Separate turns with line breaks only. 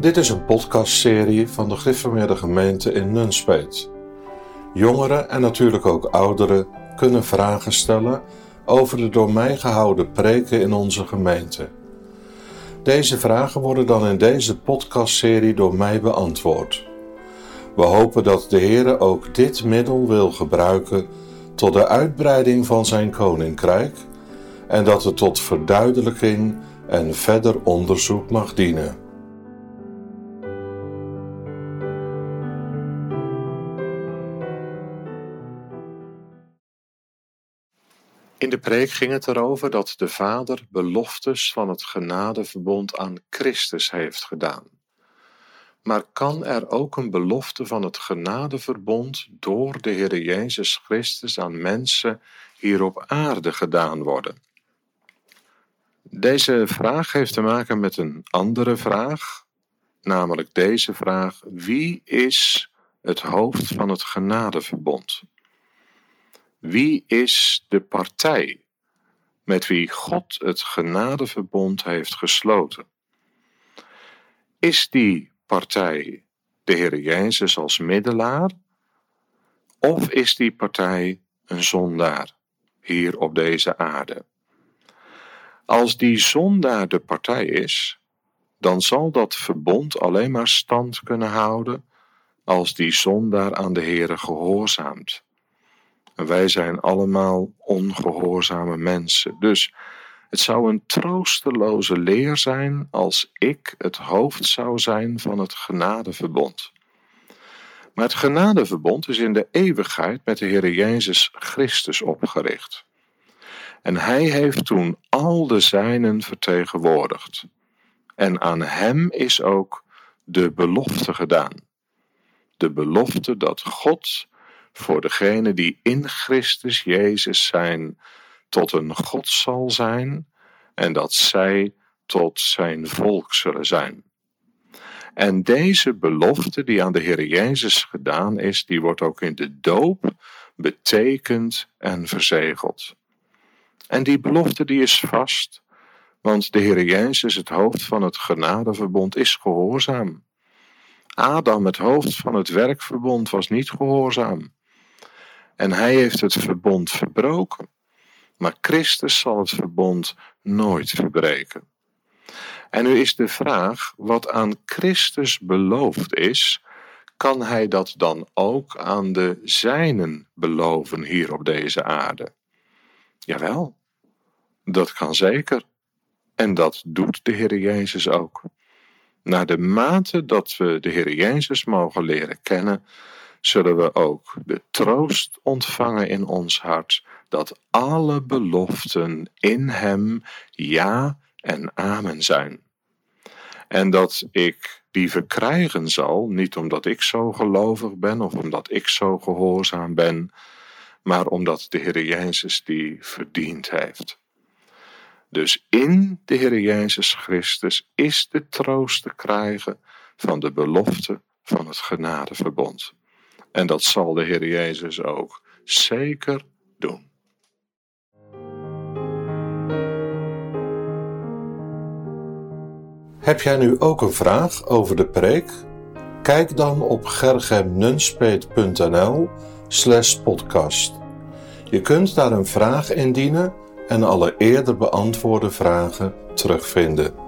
Dit is een podcastserie van de Gereformeerde Gemeente in Nunspeet. Jongeren en natuurlijk ook ouderen kunnen vragen stellen over de door mij gehouden preken in onze gemeente. Deze vragen worden dan in deze podcastserie door mij beantwoord. We hopen dat de Heer ook dit middel wil gebruiken tot de uitbreiding van zijn koninkrijk en dat het tot verduidelijking en verder onderzoek mag dienen. In de preek ging het erover dat de Vader beloftes van het genadeverbond aan Christus heeft gedaan. Maar kan er ook een belofte van het genadeverbond door de Heer Jezus Christus aan mensen hier op aarde gedaan worden? Deze vraag heeft te maken met een andere vraag, namelijk deze vraag: wie is het hoofd van het genadeverbond? Wie is de partij met wie God het genadeverbond heeft gesloten? Is die partij de Heer Jezus als middelaar? Of is die partij een zondaar hier op deze aarde? Als die zondaar de partij is, dan zal dat verbond alleen maar stand kunnen houden als die zondaar aan de Heere gehoorzaamt. Wij zijn allemaal ongehoorzame mensen. Dus het zou een troosteloze leer zijn als ik het hoofd zou zijn van het genadeverbond. Maar het genadeverbond is in de eeuwigheid met de Heer Jezus Christus opgericht. En hij heeft toen al de zijnen vertegenwoordigd. En aan hem is ook de belofte gedaan. De belofte dat God voor degenen die in Christus Jezus zijn, tot een God zal zijn en dat zij tot zijn volk zullen zijn. En deze belofte die aan de Heer Jezus gedaan is, die wordt ook in de doop betekend en verzegeld. En die belofte die is vast, want de Heer Jezus, het hoofd van het genadeverbond, is gehoorzaam. Adam, het hoofd van het werkverbond, was niet gehoorzaam. En hij heeft het verbond verbroken. Maar Christus zal het verbond nooit verbreken. En nu is de vraag, wat aan Christus beloofd is, kan hij dat dan ook aan de zijnen beloven hier op deze aarde? Jawel, dat kan zeker. En dat doet de Heer Jezus ook. Naar de mate dat we de Heer Jezus mogen leren kennen, zullen we ook de troost ontvangen in ons hart dat alle beloften in Hem ja en amen zijn. En dat ik die verkrijgen zal, niet omdat ik zo gelovig ben of omdat ik zo gehoorzaam ben, maar omdat de Heer Jezus die verdiend heeft. Dus in de Heer Jezus Christus is de troost te krijgen van de belofte van het genadeverbond. En dat zal de Heer Jezus ook zeker doen. Heb jij nu ook een vraag over de preek? Kijk dan op gergemnunspeet.nl slash podcast. Je kunt daar een vraag indienen en alle eerder beantwoorde vragen terugvinden.